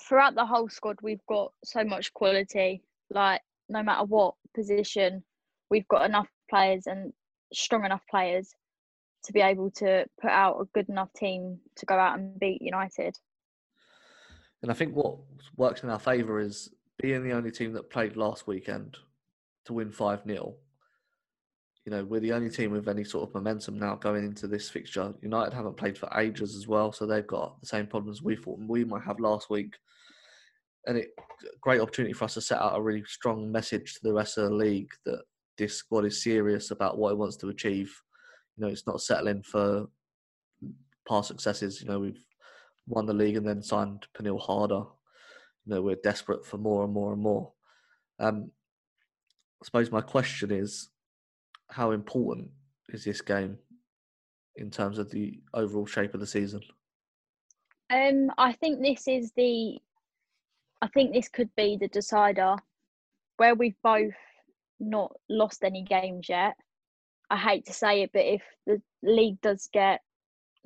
throughout the whole squad. We've got so much quality. Like no matter what position, we've got enough players and strong enough players to be able to put out a good enough team to go out and beat United. And I think what works in our favour is being the only team that played last weekend to win 5 0, you know, we're the only team with any sort of momentum now going into this fixture. United haven't played for ages as well, so they've got the same problems we thought we might have last week. And it a great opportunity for us to set out a really strong message to the rest of the league that this squad is serious about what it wants to achieve. You know, it's not settling for past successes. You know, we've won the league and then signed Pernille Harder you know, we're desperate for more and more and more. Um, I suppose my question is, how important is this game in terms of the overall shape of the season? Um, I think this is the, I think this could be the decider, where we've both not lost any games yet. I hate to say it, but if the league does get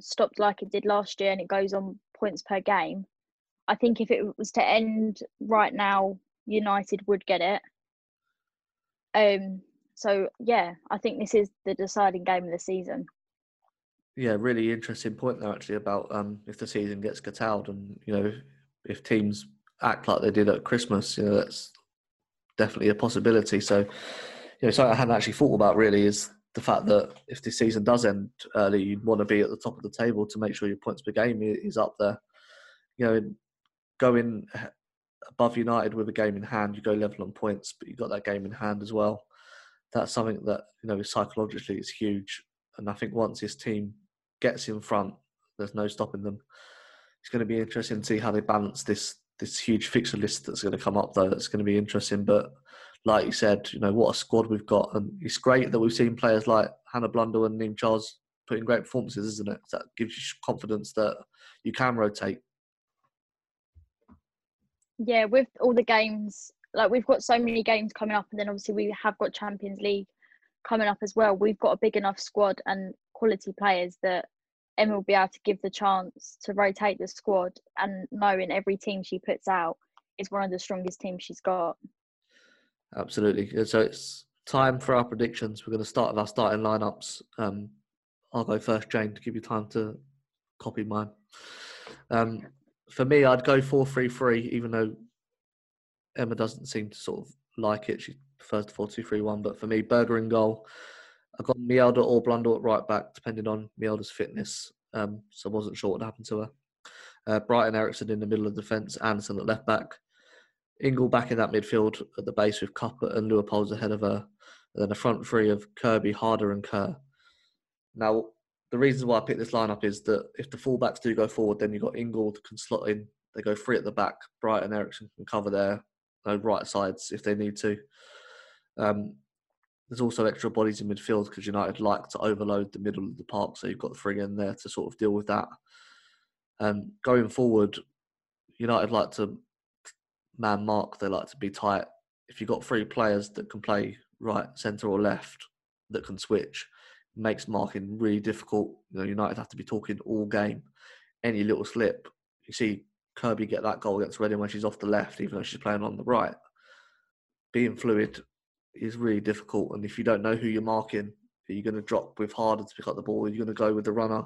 stopped like it did last year and it goes on points per game, I think if it was to end right now, United would get it. Um. So yeah, I think this is the deciding game of the season. Yeah, really interesting point there actually about um, if the season gets curtailed and you know if teams act like they did at Christmas, you know that's definitely a possibility. So you know something I hadn't actually thought about really is the fact that if the season does end early, you'd want to be at the top of the table to make sure your points per game is up there. You know, going above United with a game in hand, you go level on points, but you've got that game in hand as well. That's something that you know psychologically is huge, and I think once this team gets in front, there's no stopping them. It's going to be interesting to see how they balance this this huge fixture list that's going to come up. Though that's going to be interesting, but like you said, you know what a squad we've got, and it's great that we've seen players like Hannah Blundell and Niamh Charles putting great performances, isn't it? That gives you confidence that you can rotate. Yeah, with all the games, like we've got so many games coming up, and then obviously we have got Champions League coming up as well. We've got a big enough squad and quality players that Emma will be able to give the chance to rotate the squad, and knowing every team she puts out is one of the strongest teams she's got. Absolutely. So it's time for our predictions. We're going to start with our starting lineups. Um, I'll go first, Jane, to give you time to copy mine. Um, for me, I'd go 4 3 3, even though Emma doesn't seem to sort of like it. She prefers the 4 2 3 1. But for me, Berger in goal. I've got Mjelde or Blundell at right back, depending on Mjelde's fitness. Um, so I wasn't sure what happened to her. Uh, Bright and Eriksson in the middle of the defence, Andersson at left back. Ingle back in that midfield at the base with Cuthbert and Leupolz ahead of her. And then a front three of Kirby, Harder, and Kerr. Now, the reason why I picked this lineup is that if the fullbacks do go forward, then you've got Ingle can slot in. They go free at the back. Bright and Eriksson can cover their right sides if they need to. Um, there's also extra bodies in midfield because United like to overload the middle of the park, so you've got three in there to sort of deal with that. Um, going forward, United like to man mark. They like to be tight. If you've got three players that can play right, centre, or left that can switch, makes marking really difficult. You know, United have to be talking all game. Any little slip, you see Kirby get that goal against Reading when she's off the left, even though she's playing on the right. Being fluid is really difficult, and if you don't know who you're marking, are you going to drop with harder to pick up the ball? Are you going to go with the runner?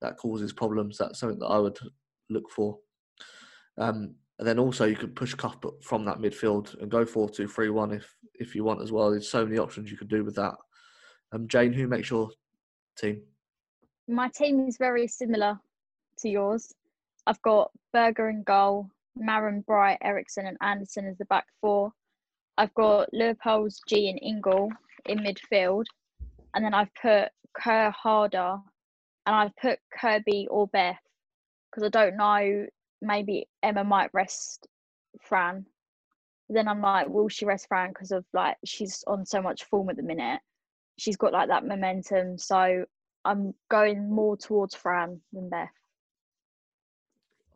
That causes problems. That's something that I would look for. Um, and then also you could push Cuthbert from that midfield and go 4 2 3 1 if, if you want as well. There's so many options you could do with that. Um, Jane, who makes your team? My team is very similar to yours. I've got Berger and goal, Maren, Bright, Eriksson, and Andersson as the back four. I've got Leupolz Ji, and Ingle in midfield. And then I've put Kerr Harder and I've put Kirby or Beth because I don't know. Maybe Emma might rest Fran. Then I'm like, will she rest Fran because of like she's on so much form at the minute? She's got like that momentum. So I'm going more towards Fran than Beth.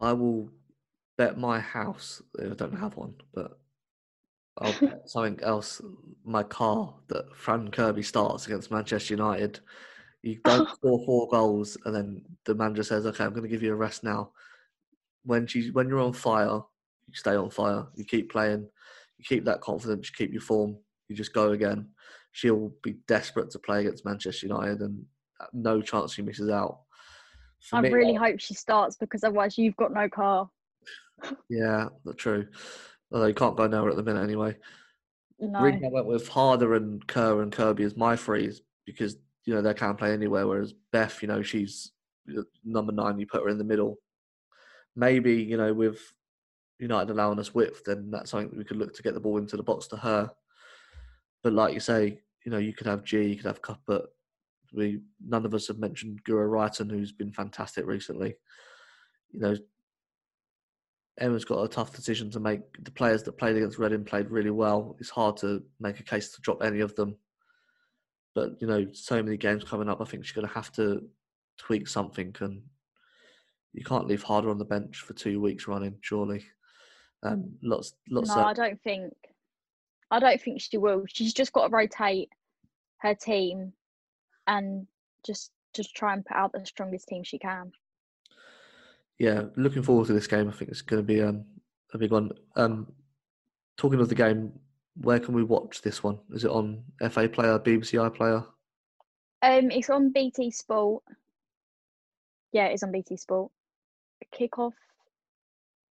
I will bet my house. I don't have one, but I'll bet something else. My car that Fran Kirby starts against Manchester United. You don't score four goals, and then the manager says, "Okay, I'm going to give you a rest now." When she's when you're on fire, you stay on fire. You keep playing. You keep that confidence. You keep your form. You just go again. She'll be desperate to play against Manchester United, and uh, no chance she misses out. I really hope she starts because otherwise you've got no car. Yeah, that's true. Although you can't go nowhere at the minute anyway. No. reason I went with Harder and Kerr and Kirby as my threes because you know they can't play anywhere. Whereas Beth, you know, she's number nine. You put her in the middle. Maybe you know with United allowing us width, then that's something that we could look to get the ball into the box to her. But like you say, you know, you could have Ji, you could have Cuthbert. We none of us have mentioned Guro Reiten, who's been fantastic recently. You know, Emma's got a tough decision to make. The players that played against Reading played really well. It's hard to make a case to drop any of them. But you know, so many games coming up. I think she's going to have to tweak something, and you can't leave Harder on the bench for two weeks running. Surely, um, lots, lots. No, of, I don't think. I don't think she will. She's just got to rotate her team and just just try and put out the strongest team she can. Yeah, looking forward to this game. I think it's going to be um, a big one. Um, talking of the game, where can we watch this one? Is it on FA Player, BBC iPlayer? Um, it's on BT Sport. Yeah, it's on BT Sport. Kickoff.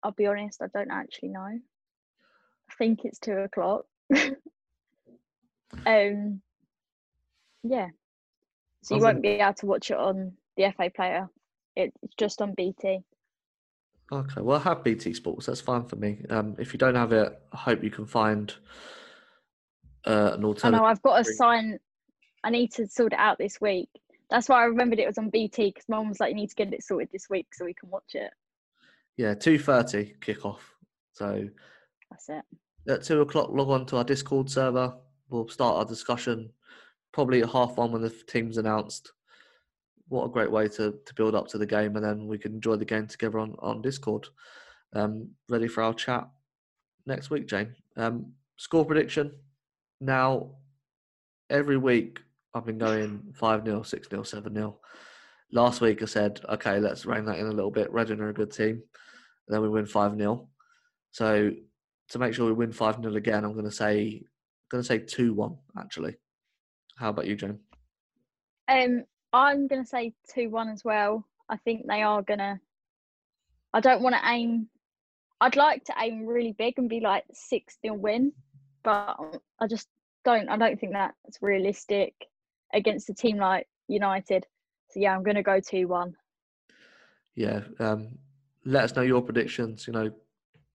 I'll be honest, I don't actually know. I think it's two o'clock. um, yeah. So you won't be able to watch it on the FA Player. It's just on BT. Okay, well, I have BT Sports. That's fine for me. Um, if you don't have it, I hope you can find uh, an I alternative. know I've got a sign. I need to sort it out this week. That's why I remembered it was on BT because mum was like, "You need to get it sorted this week so we can watch it." Yeah, two thirty kickoff. So That's it. at two o'clock, log on to our Discord server. We'll start our discussion. Probably at half one when the team's announced. What a great way to, to build up to the game, and then we can enjoy the game together on, on Discord. Um, ready for our chat next week, Jane. Um, score prediction. Now, every week I've been going 5 0, 6 0, 7 0. Last week I said, okay, let's rein that in a little bit. Reading are a good team. And then we win 5 0. So to make sure we win 5 0 again, I'm going to say going to say 2 1, actually. How about you, Jane? Um, I'm gonna say two one as well. I think they are gonna. I don't want to aim. I'd like to aim really big and be like six 0 win, but I just don't. I don't think that's realistic against a team like United. So yeah, I'm gonna go two one. Yeah. Um, let us know your predictions. You know,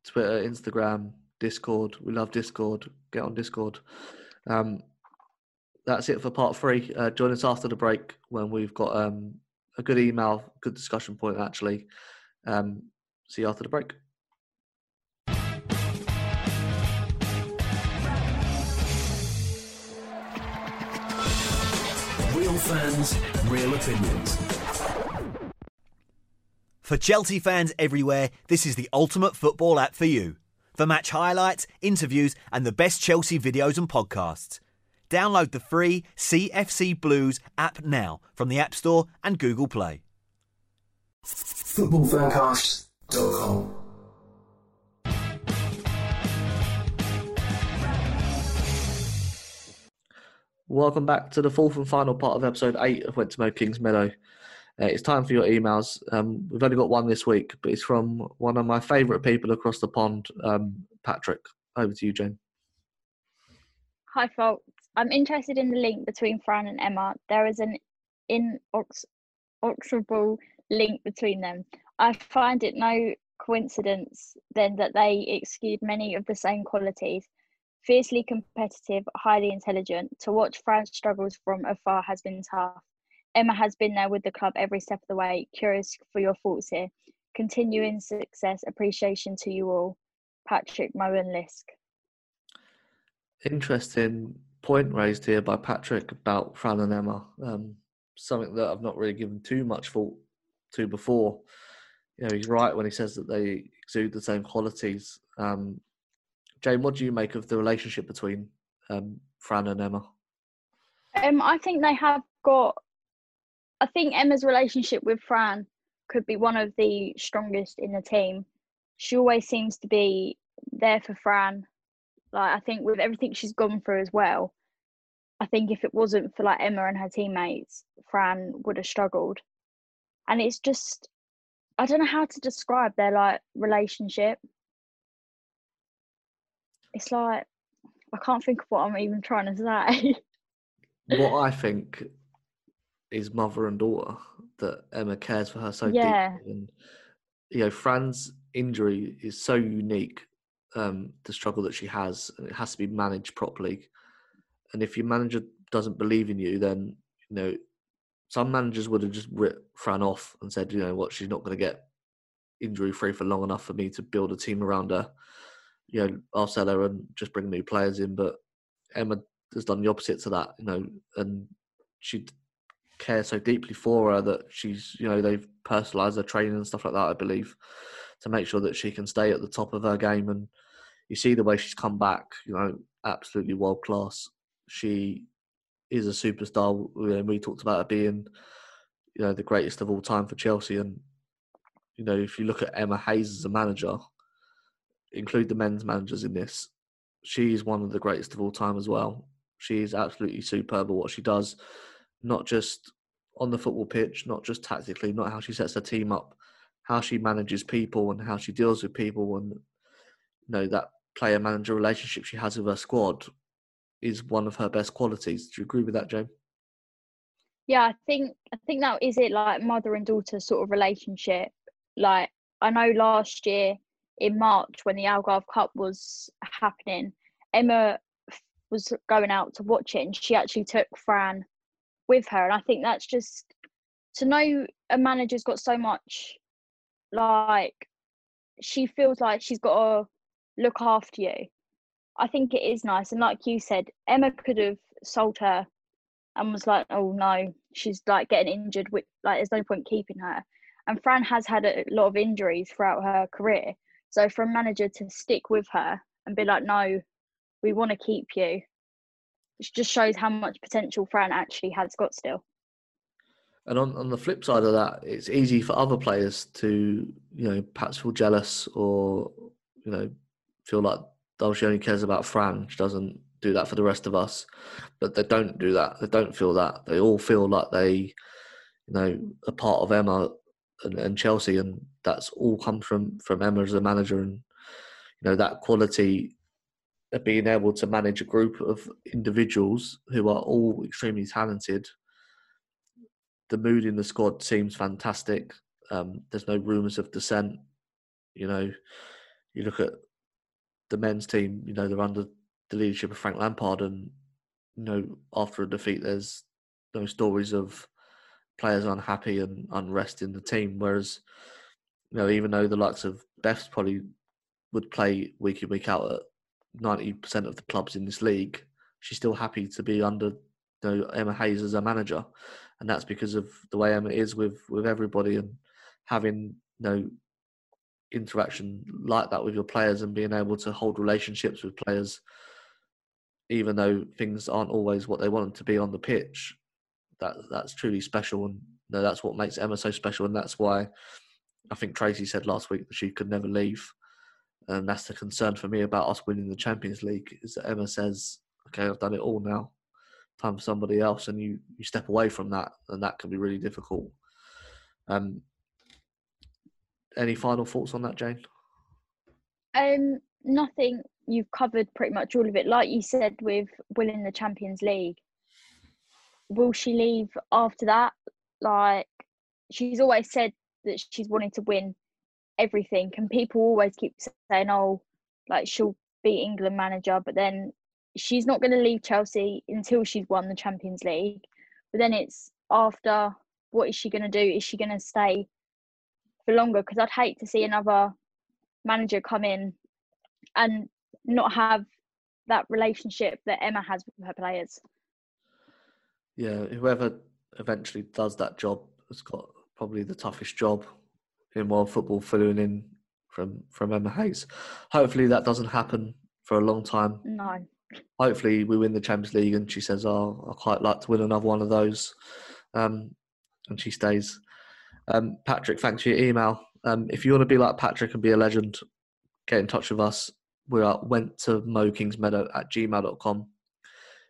Twitter, Instagram, Discord. We love Discord. Get on Discord. Um, that's it for part three. Uh, join us after the break when we've got um, a good email, good discussion point, actually. Um, see you after the break. Real fans, real opinions. For Chelsea fans everywhere, this is the ultimate football app for you. For match highlights, interviews, and the best Chelsea videos and podcasts. Download the free CFC Blues app now from the App Store and Google Play. Footballfancast.com. Welcome back to the fourth and final part of episode eight of Wentworth Kings Meadow. Uh, it's time for your emails. Um, we've only got one this week, but it's from one of my favourite people across the pond, um, Patrick. Over to you, Jane. Hi, folks. I'm interested in the link between Fran and Emma. There is an inexorable link between them. I find it no coincidence then that they exude many of the same qualities. Fiercely competitive, highly intelligent. To watch Fran's struggles from afar has been tough. Emma has been there with the club every step of the way. Curious for your thoughts here. Continuing success, appreciation to you all. Patrick Moen Lisk. Interesting point raised here by Patrick about Fran and Emma. Um, something that I've not really given too much thought to before. You know, he's right when he says that they exude the same qualities. Um, Jane, what do you make of the relationship between um, Fran and Emma? Um, I think they have got. I think Emma's relationship with Fran could be one of the strongest in the team. She always seems to be there for Fran. Like I think with everything she's gone through as well, I think if it wasn't for like Emma and her teammates, Fran would have struggled. And it's just, I don't know how to describe their like relationship. It's like I can't think of what I'm even trying to say. what I think is mother and daughter that Emma cares for her so Yeah. deeply, and you know, Fran's injury is so unique. Um, the struggle that she has, and it has to be managed properly. And if your manager doesn't believe in you, then you know some managers would have just ripped Fran off and said, you know what, she's not going to get injury free for long enough for me to build a team around her. You know, I'll sell her and just bring new players in. But Emma has done the opposite to that, you know, and she cares so deeply for her that she's, you know, they've personalised her training and stuff like that, I believe, to make sure that she can stay at the top of her game. And you see the way she's come back, you know, absolutely world class. She is a superstar. We, we talked about her being, you know, the greatest of all time for Chelsea. And you know, if you look at Emma Hayes as a manager, include the men's managers in this, she's one of the greatest of all time as well. She is absolutely superb at what she does, not just on the football pitch, not just tactically, not how she sets her team up, how she manages people and how she deals with people, and you know that player manager relationship she has with her squad is one of her best qualities. Do you agree with that, Jane? Yeah, I think I think that is it. Like mother and daughter sort of relationship. Like I know last year in March when the Algarve Cup was happening, Emma was going out to watch it, and she actually took Fran with her, and I think that's just to know a manager's got so much like she feels like she's got to look after you. I think it is nice, and like you said, Emma could have sold her and was like, "Oh no, she's like getting injured. With like, there's no point keeping her." And Fran has had a lot of injuries throughout her career, so for a manager to stick with her and be like, "No, we want to keep you," it just shows how much potential Fran actually has got still. And on, on the flip side of that, it's easy for other players to, you know, perhaps feel jealous or, you know, feel like oh, she only cares about Fran. She doesn't do that for the rest of us. But they don't do that. They don't feel that. They all feel like they, you know, are part of Emma and, and Chelsea, and that's all come from from Emma as a manager, and you know that quality of being able to manage a group of individuals who are all extremely talented. The mood in the squad seems fantastic. Um, there's no rumours of dissent. You know, you look at the men's team, you know, they're under the leadership of Frank Lampard, and you know, after a defeat, there's no stories of players unhappy and unrest in the team. Whereas, you know, even though the likes of Beth's probably would play week in week out at ninety percent of the clubs in this league, she's still happy to be under you know, Emma Hayes as a manager, and that's because of the way Emma is with with everybody and having you know interaction like that with your players and being able to hold relationships with players, even though things aren't always what they want them to be on the pitch. That that's truly special, and you know, that's what makes Emma so special, and that's why I think Tracy said last week that she could never leave, and that's the concern for me about us winning the Champions League is that Emma says, "Okay, I've done it all now, time for somebody else," and you you step away from that, and that can be really difficult. Um, any final thoughts on that, Jane? Um, nothing. You've covered pretty much all of it. Like you said, with winning the Champions League, will she leave after that? Like she's always said that she's wanting to win everything, and people always keep saying, "Oh, like she'll be England manager," but then she's not going to leave Chelsea until she's won the Champions League. But then it's after. What is she going to do? Is she going to stay for longer because I'd hate to see another manager come in and not have that relationship that Emma has with her players. Yeah, whoever eventually does that job has got probably the toughest job in world football, filling in from from Emma Hayes. Hopefully that doesn't happen for a long time. No. Hopefully we win the Champions League and she says, "Oh, I quite like to win another one of those," um, and she stays. Um, Patrick, thanks for your email. Um, if you want to be like Patrick and be a legend, get in touch with us. We are went to mokingsmeadow at gmail.com.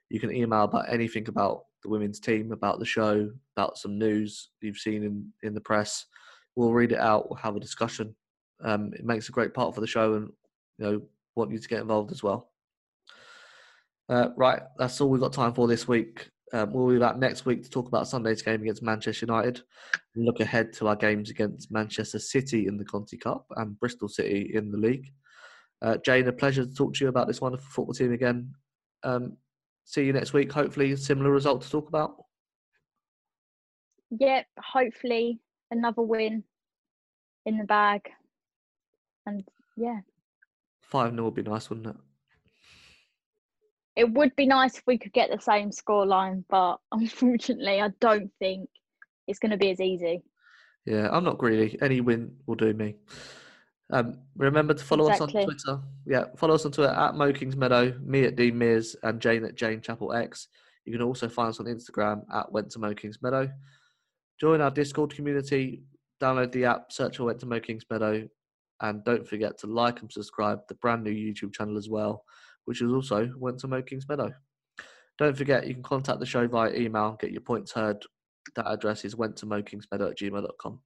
You can email about anything about the women's team, about the show, about some news you've seen in, in the press. We'll read it out, we'll have a discussion. Um, it makes a great part for the show and you know want you to get involved as well. Uh, right, that's all we've got time for this week. Um, we'll be back next week to talk about Sunday's game against Manchester United look ahead to our games against Manchester City in the Conti Cup and Bristol City in the league. Uh, Jane, a pleasure to talk to you about this wonderful football team again. Um, see you next week. Hopefully, a similar result to talk about. Yep, hopefully another win in the bag. And yeah. 5 0 would be nice, wouldn't it? It would be nice if we could get the same score line, but unfortunately, I don't think it's going to be as easy. Yeah, I'm not greedy. Any win will do me. Um, remember to follow Exactly. us on Twitter. Yeah, follow us on Twitter at Mo Kings Meadow, me at Dean Mears, and Jane at Jane Chapel X. You can also find us on Instagram at Went to Mo Kings Meadow. Join our Discord community, download the app, search for Went to Mo Kings Meadow, and don't forget to like and subscribe the brand new YouTube channel as well, which is also Went to Mo Kings Meadow. Don't forget, you can contact the show via email, get your points heard. That address is went to mokingsmeadow at gmail.com.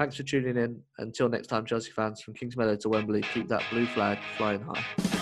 Thanks for tuning in. Until next time, Chelsea fans, from Kings Meadow to Wembley, keep that blue flag flying high.